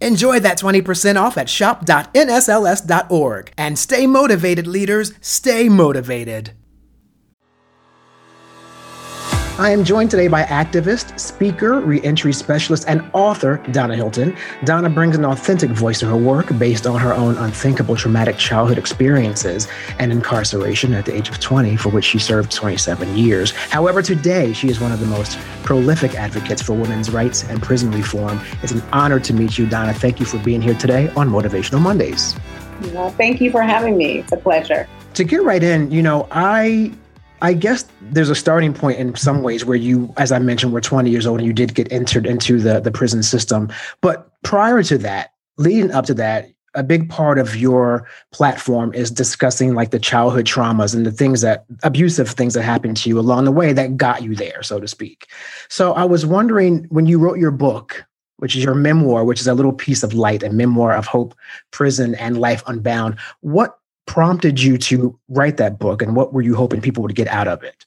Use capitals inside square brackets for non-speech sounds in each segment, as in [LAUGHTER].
Enjoy that 20% off at shop.nsls.org. And stay motivated, leaders. Stay motivated. I am joined today by activist, speaker, reentry specialist, and author Donna Hylton. Donna brings an authentic voice to her work based on her own unthinkable traumatic childhood experiences and incarceration at the age of 20, for which she served 27 years. However, today she is one of the most prolific advocates for women's rights and prison reform. It's an honor to meet you, Donna. Thank you for being here today on Motivational Mondays. Well, thank you for having me. It's a pleasure. To get right in, you know, I I guess there's a starting point in some ways where you, as I mentioned, were 20 years old and you did get entered into the, the prison system. But prior to that, leading up to that, a big part of your platform is discussing like the childhood traumas and the things that abusive things that happened to you along the way that got you there, so to speak. So I was wondering when you wrote your book, which is your memoir, which is a little piece of light, a memoir of hope, prison, and life unbound. What prompted you to write that book and what were you hoping people would get out of it?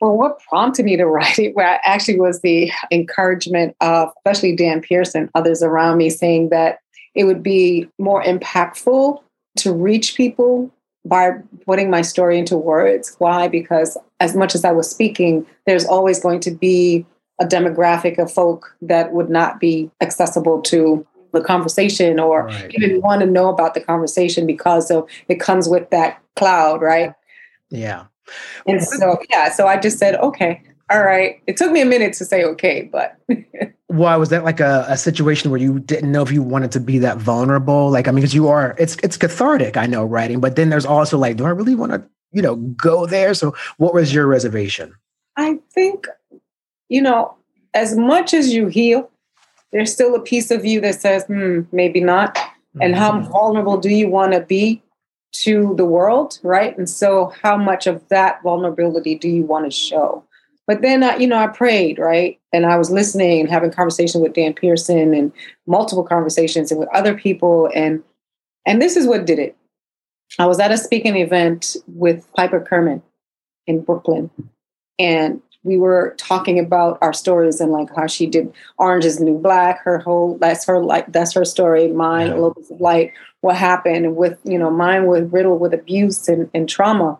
Well, what prompted me to [LAUGHS] write it well, actually was the encouragement of especially Dan Pearson, others around me saying that it would be more impactful to reach people by putting my story into words. Why? Because as much as I was speaking, there's always going to be a demographic of folk that would not be accessible to the conversation or right. even want to know about the conversation because of it comes with that cloud, right? Yeah. And so yeah, so I just said, okay, all right. It took me a minute to say okay, but [LAUGHS] why was that like a, a situation where you didn't know if you wanted to be that vulnerable? Like, I mean, because you are, it's it's cathartic, I know, writing, but then there's also like, do I really want to, you know, go there? So, what was your reservation? I think, you know, as much as you heal, there's still a piece of you that says, hmm, maybe not. And how mm-hmm. vulnerable do you want to be to the world, right? And so, how much of that vulnerability do you want to show? But then, uh, you know, I prayed, right? And I was listening and having conversation with Dan Pearson and multiple conversations and with other people. And and this is what did it. I was at a speaking event with Piper Kerman in Brooklyn, and we were talking about our stories and like how she did Orange is the New Black. Her whole that's her like that's her story. Mine, yeah. a little bit of light. What happened with you know mine was riddled with abuse and, and trauma,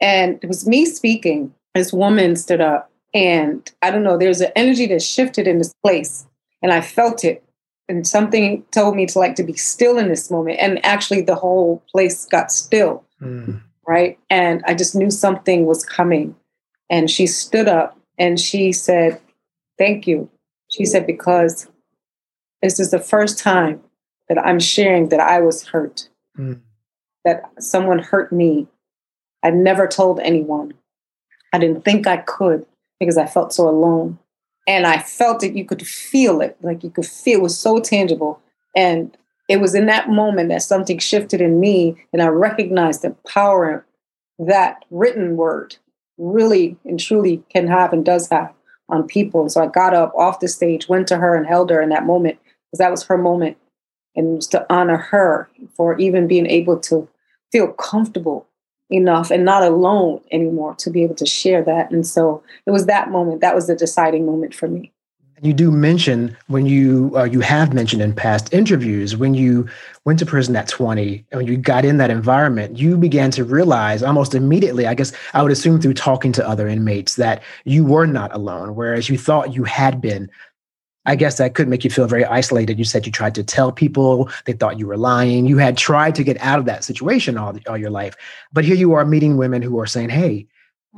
and it was me speaking. This woman stood up, and I don't know. There's an energy that shifted in this place, and I felt it. And something told me to like to be still in this moment. And actually, the whole place got still, mm. right? And I just knew something was coming and she stood up and she said, Thank you. She said, Because this is the first time that I'm sharing that I was hurt, mm. that someone hurt me. I never told anyone. I didn't think I could because I felt so alone. And I felt it, you could feel it, like you could feel it was so tangible. And it was in that moment that something shifted in me, and I recognized the power of that written word really and truly can have and does have on people. So I got up off the stage, went to her and held her in that moment because that was her moment. And to honor her for even being able to feel comfortable enough and not alone anymore to be able to share that. And so it was that moment, that was the deciding moment for me you do mention when you uh, you have mentioned in past interviews when you went to prison at 20 and when you got in that environment you began to realize almost immediately i guess i would assume through talking to other inmates that you were not alone whereas you thought you had been. I guess that could make you feel very isolated. You said you tried to tell people they thought you were lying. You had tried to get out of that situation all, all your life. But here you are meeting women who are saying hey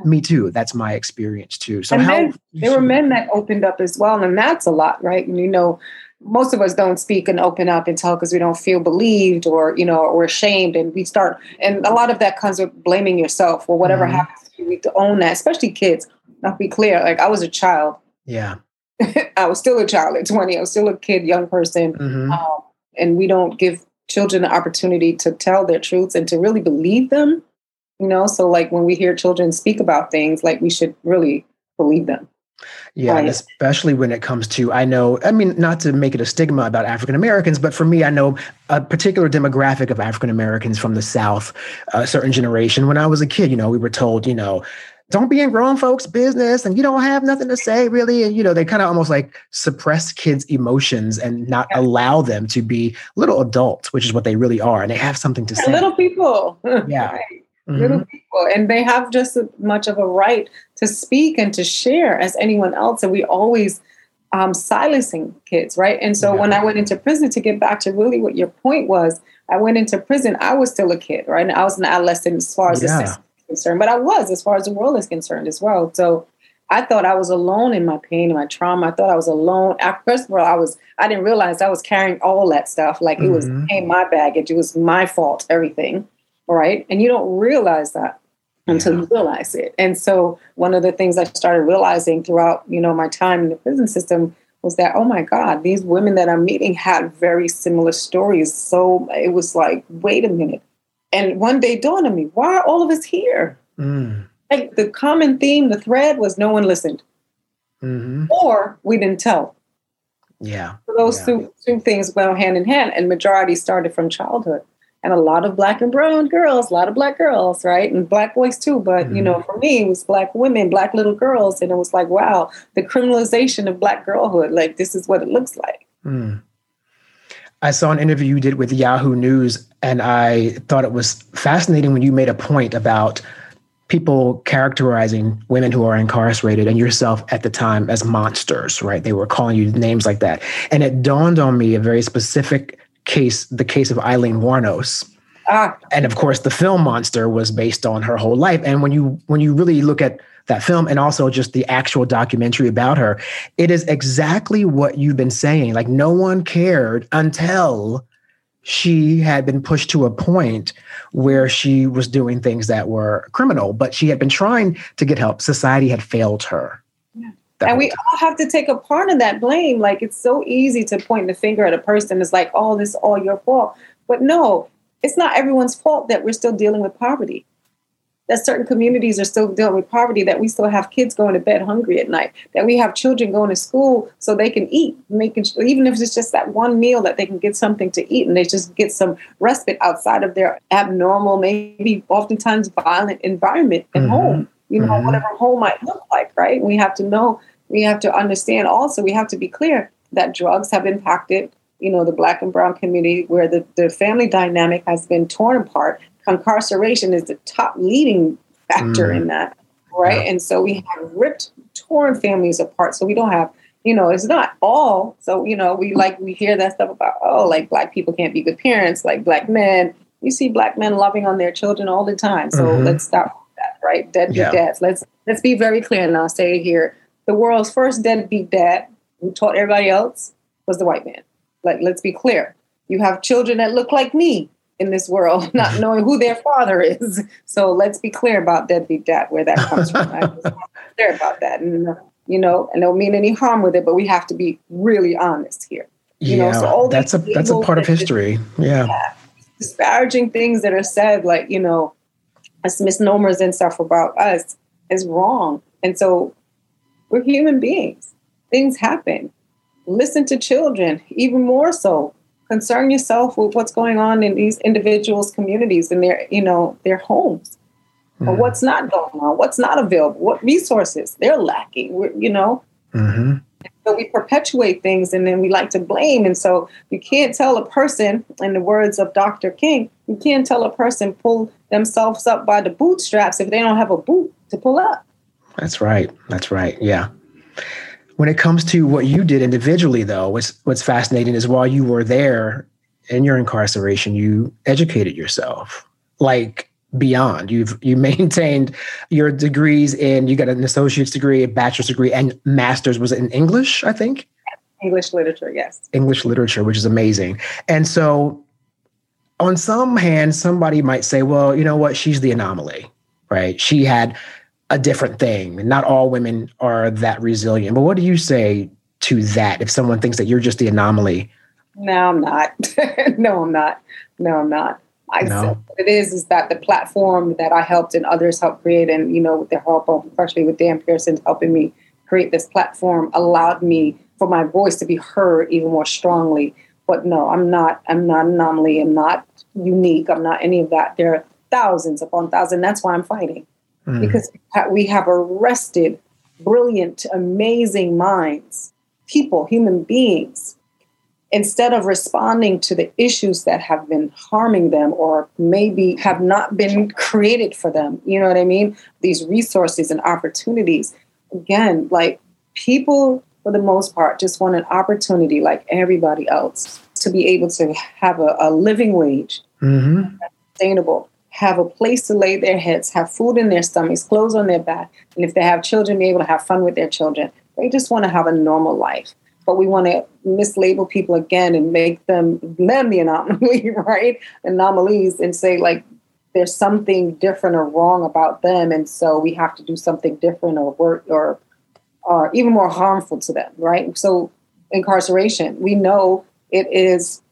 me too. That's my experience too. So and how then, there were men that opened up as well, and that's a lot, right? And you know, most of us don't speak and open up and tell because we don't feel believed or you know or ashamed, and we start. And a lot of that comes with blaming yourself. Well, whatever mm-hmm. happens, you need to own that, especially kids. Now, be clear. Like I was a child. [LAUGHS] Yeah. I was still a child at 20. I was still a kid, young person. Mm-hmm. Um, and we don't give children the opportunity to tell their truths and to really believe them. You know, so like when we hear children speak about things, like we should really believe them. Yeah, right. especially when it comes to, I know, I mean, not to make it a stigma about African Americans, but for me, I know a particular demographic of African Americans from the South, a certain generation. When I was a kid, you know, we were told, you know, don't be in grown folks' business and you don't have nothing to say really. And, you know, they kind of almost like suppress kids' emotions and not yeah. allow them to be little adults, which is what they really are. And they have something to say. Little people. [LAUGHS] Yeah. right. Mm-hmm. Little people. And they have just as much of a right to speak and to share as anyone else. And we always um, silencing kids, right? And so yeah. when I went into prison, to get back to really what your point was, I went into prison, I was still a kid, right? And I was an adolescent as far as yeah. the system concerned, but I was as far as the world is concerned as well. So I thought I was alone in my pain and my trauma. I thought I was alone. First of all, I was I didn't realize I was carrying all that stuff. Like mm-hmm. it was mm-hmm. my baggage. It was my fault, everything. Right. And you don't realize that until yeah. you realize it. And so one of the things I started realizing throughout, you know, my time in the prison system was that, oh my God, these women that I'm meeting had very similar stories. So it was like, wait a minute. And one day dawned on me, why are all of us here? Mm. Like the common theme, the thread was no one listened. Mm-hmm. Or we didn't tell. Yeah. So those yeah. Two, two things went hand in hand, and majority started from childhood. And a lot of black and brown girls, a lot of black girls, right? And black boys too. But, mm-hmm. you know, for me, it was black women, black little girls. And it was like, wow, the criminalization of black girlhood, like this is what it looks like. Mm. I saw an interview you did with Yahoo News, and I thought it was fascinating when you made a point about people characterizing women who are incarcerated and yourself at the time as monsters, right? They were calling you names like that. And it dawned on me a very specific case, the case of Aileen Wuornos. Ah. And of course, the film Monster was based on her whole life. And when you when you really look at that film and also just the actual documentary about her, it is exactly what you've been saying. Like no one cared until she had been pushed to a point where she was doing things that were criminal, but she had been trying to get help. Society had failed her. And we all have to take a part of that blame. Like it's so easy to point the finger at a person. It's like, oh, this is all your fault. But no, it's not everyone's fault that we're still dealing with poverty that certain communities are still dealing with poverty, that we still have kids going to bed hungry at night, that we have children going to school so they can eat, making sure even if it's just that one meal that they can get something to eat and they just get some respite outside of their abnormal, maybe oftentimes violent environment at mm-hmm. home. You know, mm-hmm. whatever home might look like, right? We have to know, we have to understand also, we have to be clear that drugs have impacted you know the black and brown community where the, the family dynamic has been torn apart incarceration is the top leading factor mm. in that, right? Yeah. And so we have ripped, torn families apart. So we don't have, you know, it's not all. So you know, we like we hear that stuff about oh, like black people can't be good parents, like black men. You see black men loving on their children all the time. So mm-hmm. let's stop that, right? Deadbeat yeah. dads. Let's let's be very clear, and I'll say here: the world's first deadbeat dad who taught everybody else was the white man. Like, let's be clear. You have children that look like me in this world, [LAUGHS] not knowing who their father is. So let's be clear about deadbeat dad, where that comes from. I'm clear about that. And, uh, you know, and don't mean any harm with it, but we have to be really honest here. You yeah, know, so all that's a that's a part of history. Yeah. yeah. Disparaging things that are said, like, you know, as misnomers and stuff about us is wrong. And so we're human beings. Things happen. Listen to children, even more so concern yourself with what's going on in these individuals' communities and their, you know, their homes. Mm-hmm. Or what's not going on, what's not available, what resources they're lacking, you know. Mm-hmm. So we perpetuate things and then we like to blame. And so you can't tell a person, in the words of Dr. King, you can't tell a person pull themselves up by the bootstraps if they don't have a boot to pull up. That's right. That's right. Yeah. When it comes to what you did individually, though, what's what's fascinating is while you were there in your incarceration, you educated yourself like beyond. You've you [LAUGHS] maintained your degrees in you got an associate's degree, a bachelor's degree, and master's was it in English, I think. English literature, yes. English literature, which is amazing. And so on some hand, somebody might say, well, you know what, she's the anomaly, right? She had a different thing. Not all women are that resilient. But what do you say to that if someone thinks that you're just the anomaly? No, I'm not. [LAUGHS] no, I'm not. No, I'm not. I no. what it is is that the platform that I helped and others helped create, and you know, with the help of especially with Dan Pearson helping me create this platform, allowed me for my voice to be heard even more strongly. But no, I'm not. I'm not an anomaly. I'm not unique. I'm not any of that. There are thousands upon thousands. That's why I'm fighting mm. because we have arrested brilliant, amazing minds, people, human beings instead of responding to the issues that have been harming them or maybe have not been created for them, you know what I mean? These resources and opportunities. Again, like people, for the most part, just want an opportunity like everybody else to be able to have a, a living wage, mm-hmm. sustainable, have a place to lay their heads, have food in their stomachs, clothes on their back, and if they have children, be able to have fun with their children. They just want to have a normal life but we want to mislabel people again and make them them the anomaly, [LAUGHS] right? Anomalies and say like there's something different or wrong about them, and so we have to do something different or work or or even more harmful to them, right? So incarceration, we know it is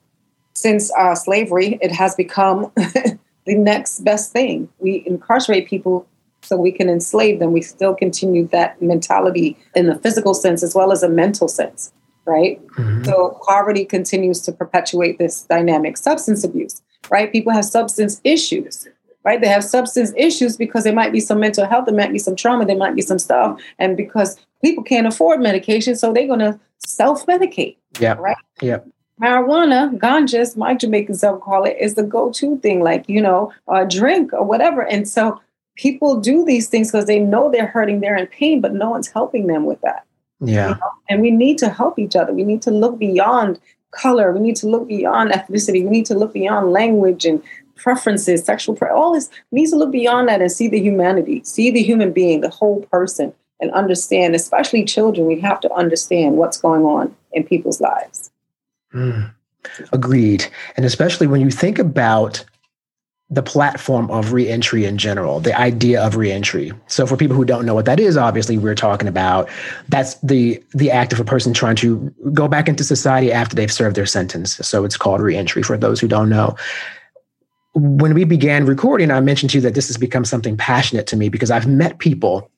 since uh, slavery, it has become [LAUGHS] the next best thing. We incarcerate people so we can enslave them. We still continue that mentality in the physical sense as well as a mental sense right? Mm-hmm. So poverty continues to perpetuate this dynamic. Substance abuse, right? People have substance issues, right? They have substance issues because there might be some mental health, there might be some trauma, there might be some stuff, and because people can't afford medication, so they're going to self-medicate. Yeah. Right. Yeah. Marijuana, ganja, my Jamaican self call it, is the go-to thing, like you know, a drink or whatever. And so people do these things because they know they're hurting, they're in pain, but no one's helping them with that. Yeah. You know? And we need to help each other. We need to look beyond color. We need to look beyond ethnicity. We need to look beyond language and preferences, sexual pre- all this. We need to look beyond that and see the humanity, see the human being, the whole person, and understand, especially children, we have to understand what's going on in people's lives. Mm. Agreed. And especially when you think about the platform of reentry in general, the idea of reentry. So for people who don't know what that is, obviously we're talking about that's the the act of a person trying to go back into society after they've served their sentence. So it's called reentry for those who don't know. When we began recording, I mentioned to you that this has become something passionate to me because I've met people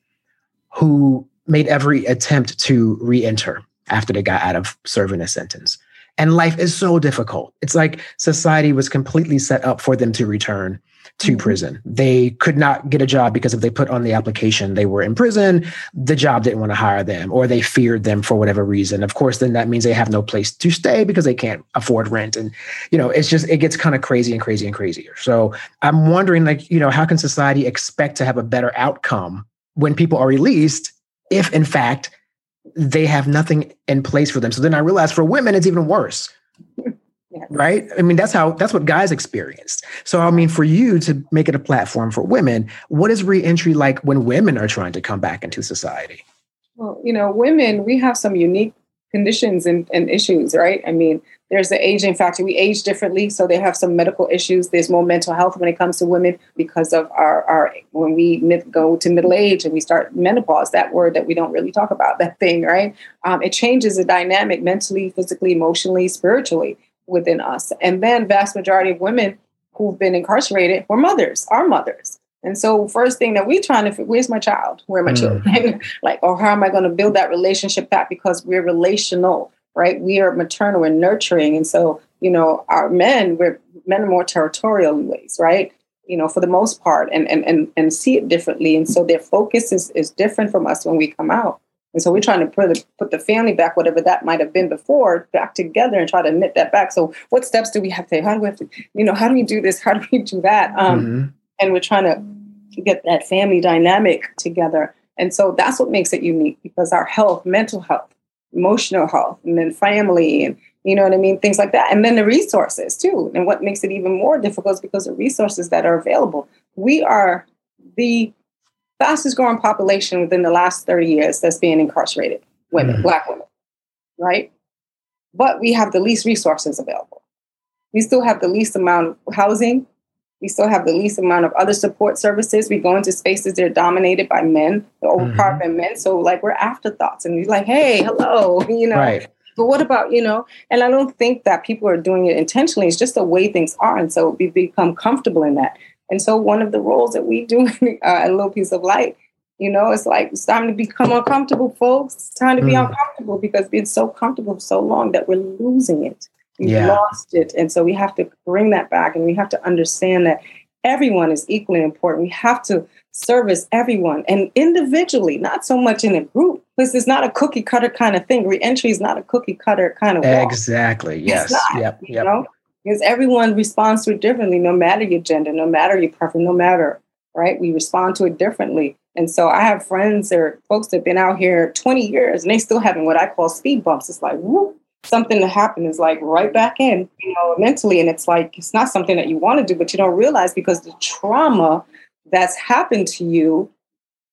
who made every attempt to reenter after they got out of serving a sentence. And life is so difficult. It's like society was completely set up for them to return to mm-hmm. prison. They could not get a job because if they put on the application they were in prison, the job didn't want to hire them or they feared them for whatever reason. Of course, then that means they have no place to stay because they can't afford rent. And, you know, it's just, it gets kind of crazy and crazy and crazier. So I'm wondering, like, you know, how can society expect to have a better outcome when people are released if, in fact, they have nothing in place for them. So then I realized for women, it's even worse. [LAUGHS] Yes. Right. I mean, that's how that's what guys experienced. So, I mean, for you to make it a platform for women, what is reentry like when women are trying to come back into society? Well, you know, women, we have some unique conditions and, and issues, right? I mean, there's the aging factor. We age differently, so they have some medical issues. There's more mental health when it comes to women because of our, our when we go to middle age and we start menopause, that word that we don't really talk about, that thing, right? Um, it changes the dynamic mentally, physically, emotionally, spiritually within us. And then vast majority of women who've been incarcerated were mothers, our mothers. And so, first thing that we're trying to, figure, where's my child? Where are my mm. children? [LAUGHS] like, or how am I going to build that relationship back? Because we're relational, right? We are maternal and nurturing. And so, you know, our men, we're men are more territorial in ways, right? You know, for the most part, and and and and see it differently. And so their focus is is different from us when we come out. And so we're trying to put the, put the family back, whatever that might have been before, back together and try to knit that back. So what steps do we have to? How do we have to? You know, how do we do this? How do we do that? Um, mm-hmm and we're trying to get that family dynamic together. And so that's what makes it unique because our health, mental health, emotional health, and then family, and you know what I mean, things like that. And then the resources too. And what makes it even more difficult is because the resources that are available. We are the fastest growing population within the last 30 years that's being incarcerated women, mm black women, right? But we have the least resources available. We still have the least amount of housing, We still have the least amount of other support services. We go into spaces that are dominated by men, the overpowered mm-hmm. by men. So like we're afterthoughts, and we're like, hey, hello, [LAUGHS] you know. Right. But what about you know? And I don't think that people are doing it intentionally. It's just the way things are, and so we become comfortable in that. And so one of the roles that we do [LAUGHS] uh, a little piece of light you know, it's like it's time to become uncomfortable, folks. It's time to be mm. uncomfortable because being so comfortable for so long that we're losing it. We've yeah. lost it. And so we have to bring that back and we have to understand that everyone is equally important. We have to service everyone and individually, not so much in a group, because it's not a cookie cutter kind of thing. Reentry is not a cookie cutter kind of walk. Exactly. Yes. Not, yep. Yep. You know? Because everyone responds to it differently, no matter your gender, no matter your preference, no matter, right? We respond to it differently. And so I have friends or folks that have been out here 20 years and they still having what I call speed bumps. It's like, whoop, something to happen is like right back in, you know, mentally. And it's like, it's not something that you want to do, but you don't realize because the trauma that's happened to you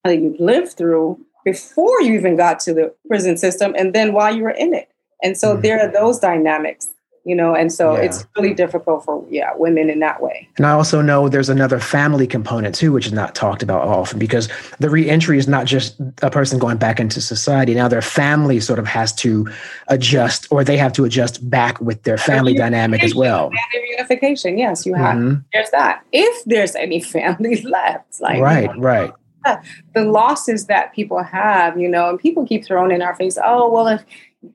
that you've lived through before you even got to the prison system and then while you were in it. And so mm-hmm. there are those dynamics you know and so yeah. it's really difficult for yeah women in that way. And i also know there's another family component too which is not talked about often because the reentry is not just a person going back into society. Now their family sort of has to adjust or they have to adjust back with their family dynamic as well. Reunification yes you have mm-hmm. there's that. If there's any [LAUGHS] families left like right you know, right [LAUGHS] the losses that people have you know and people keep throwing in our face oh well if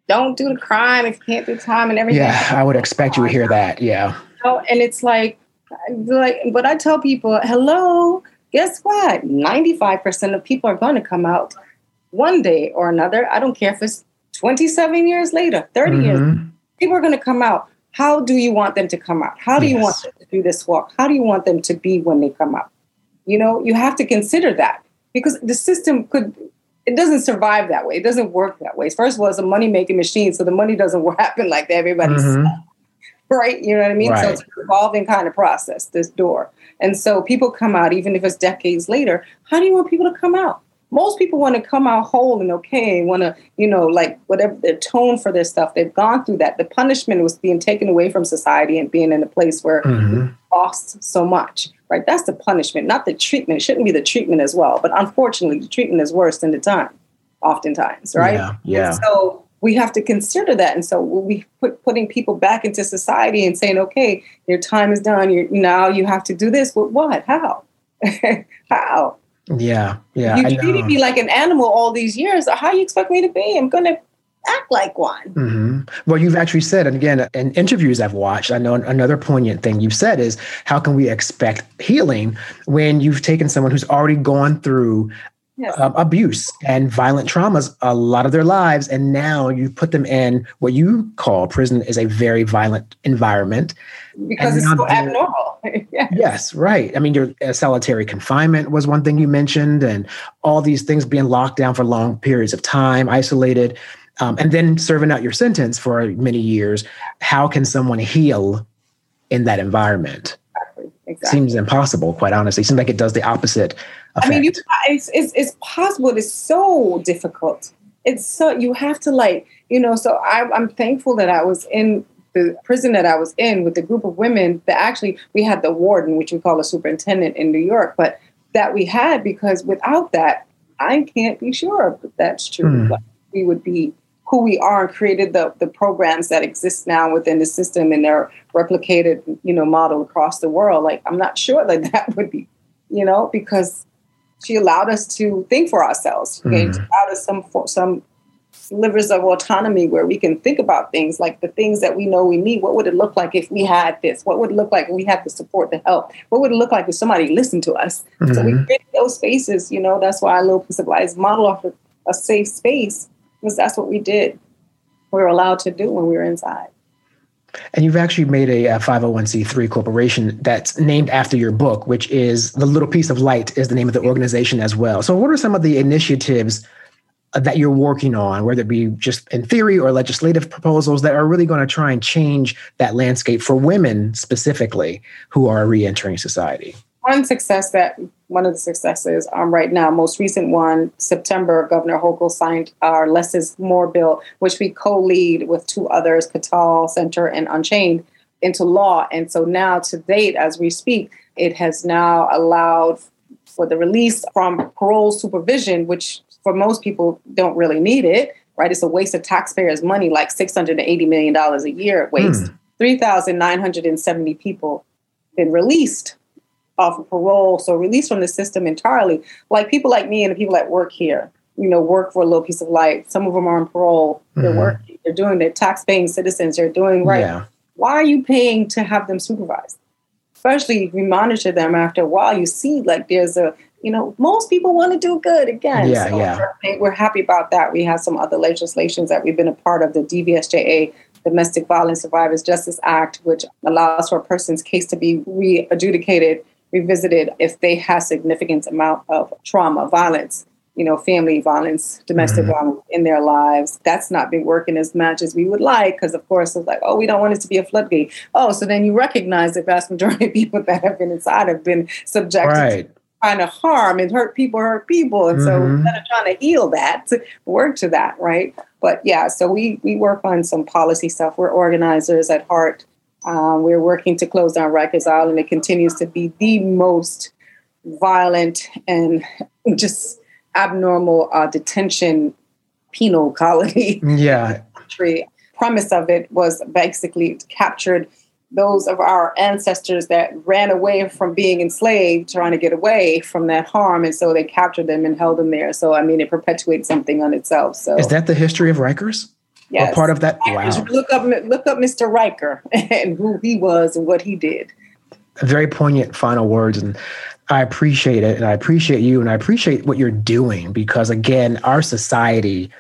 don't do the crime if you can't do time and everything. Yeah, I would expect you to hear that. Yeah. Oh, and it's like, like, but I tell people, hello, guess what? 95% of people are going to come out one day or another. I don't care if it's 27 years later, 30 mm-hmm. years. People are going to come out. How do you want them to come out? How do yes. you want them to do this walk? How do you want them to be when they come out? You know, you have to consider that because the system could it doesn't survive that way. It doesn't work that way. First of all, it's a money making machine, so the money doesn't [LAUGHS] happen like that. everybody's mm-hmm. right. You know what I mean? Right. So it's an evolving kind of process. This door, and so people come out even if it's decades later. How do you want people to come out? Most people want to come out whole and okay, want to, you know, like whatever their tone for their stuff. They've gone through that. The punishment was being taken away from society and being in a place where mm-hmm. lost so much right? That's the punishment, not the treatment. It shouldn't be the treatment as well. But unfortunately, the treatment is worse than the time, oftentimes, right? Yeah. yeah. so we have to consider that. And so we put putting people back into society and saying, okay, your time is done. You're now you have to do this. But what? How? [LAUGHS] How? Yeah, yeah. You treated me like an animal all these years. How you expect me to be? I'm gonna act like one. Mm-hmm. Well, you've actually said, and again, in interviews I've watched, I know another poignant thing you've said is how can we expect healing when you've taken someone who's already gone through Yes. Uh, abuse and violent traumas a lot of their lives and now you put them in what you call prison is a very violent environment because it's so abnormal [LAUGHS] yes. yes. right i mean your uh, solitary confinement was one thing you mentioned and all these things being locked down for long periods of time isolated um, and then serving out your sentence for many years, how can someone heal in that environment? Exactly. Exactly. Seems impossible, quite honestly. Seems like it does the opposite. Effect. I mean, you, it's, it's, it's possible. It's so difficult. It's so you have to like you know. So I, I'm thankful that I was in the prison that I was in with the group of women that actually we had the warden, which we call a superintendent in New York, but that we had because without that, I can't be sure that that's true. Mm. we would be who we are and created the, the programs that exist now within the system and they're replicated, you know, model across the world. Like I'm not sure that [LAUGHS] that would be, you know, because she allowed us to think for ourselves. She mm. allowed us some some slivers of autonomy where we can think about things like the things that we know we need. What would it look like if we had this? What would it look like if we had the support, the help? What would it look like if somebody listened to us? Mm-hmm. So we mm-hmm. create those spaces. You know, that's why Little Piece of Light model off a safe space because that's what we did. We were allowed to do when we were inside. And you've actually made a, a 501c3 corporation that's named after your book, which is The Little Piece of Light, is the name of the organization as well. So, what are some of the initiatives that you're working on, whether it be just in theory or legislative proposals that are really going to try and change that landscape for women specifically who are re-entering society? one success that one of the successes um, right now, most recent one, September, Governor Hochul signed our Less is More bill, which we co-lead with two others, Katal Center and Unchained, into law. And so now, to date, as we speak, it has now allowed for the release from parole supervision, which for most people don't really need it, right? It's a waste of taxpayers' money, like $680 million a year waste. Hmm. 3,970 people been released off of parole, so released from the system entirely. Like people like me and the people that work here, you know, work for a little piece of light. Some of them are on parole. They're mm-hmm. working. They're doing. They're tax-paying citizens. They're doing right. Yeah. Why are you paying to have them supervised? Especially if you monitor them after a while, you see like there's a you know, most people want to do good again. Yeah, so yeah. We're, we're happy about that. We have some other legislations that we've been a part of the DVSJA Domestic Violence Survivors Justice Act, which allows for a person's case to be re-adjudicated, revisited if they have significant amount of trauma, violence, you know, family violence, domestic mm-hmm. violence in their lives. That's not been working as much as we would like because, of course, it's like, oh, we don't want it to be a floodgate. Oh, so then you recognize the vast majority of [LAUGHS] people that have been inside have been subjected right. to trying to harm and hurt people hurt people. And mm-hmm. so instead of trying to heal that [LAUGHS] work to that right? But yeah so we we work on some policy stuff. We're organizers at heart. Um, we're working to close down Rikers Island. It continues to be the most violent and [LAUGHS] just abnormal uh, detention penal [LAUGHS] colony yeah. country. Premise of it was basically captured those of our ancestors that ran away from being enslaved, trying to get away from that harm, and so they captured them and held them there. So I mean, it perpetuates something on itself. So is that the history of Rikers? Yes, or part of that. Wow. Look up, look up Mr. Riker [LAUGHS] and who he was and what he did. Very poignant final words, and I appreciate it, and I appreciate you, and I appreciate what you're doing because again, our society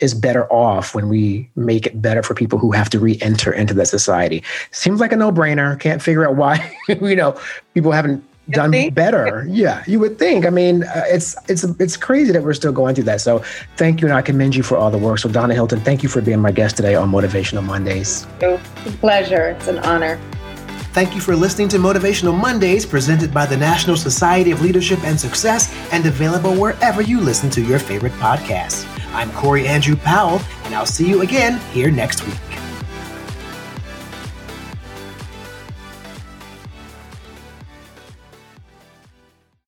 is better off when we make it better for people who have to re-enter into that society. Seems like a no-brainer. Can't figure out why [LAUGHS] you know people haven't you done think? better. yeah, you would think. I mean, uh, it's it's it's crazy that we're still going through that. So thank you, and I commend you for all the work. So Donna Hylton, thank you for being my guest today on Motivational Mondays. It's a pleasure. It's an honor. Thank you for listening to Motivational Mondays, presented by the National Society of Leadership and Success, and available wherever you listen to your favorite podcasts. I'm Corey Andrew Powell, and I'll see you again here next week.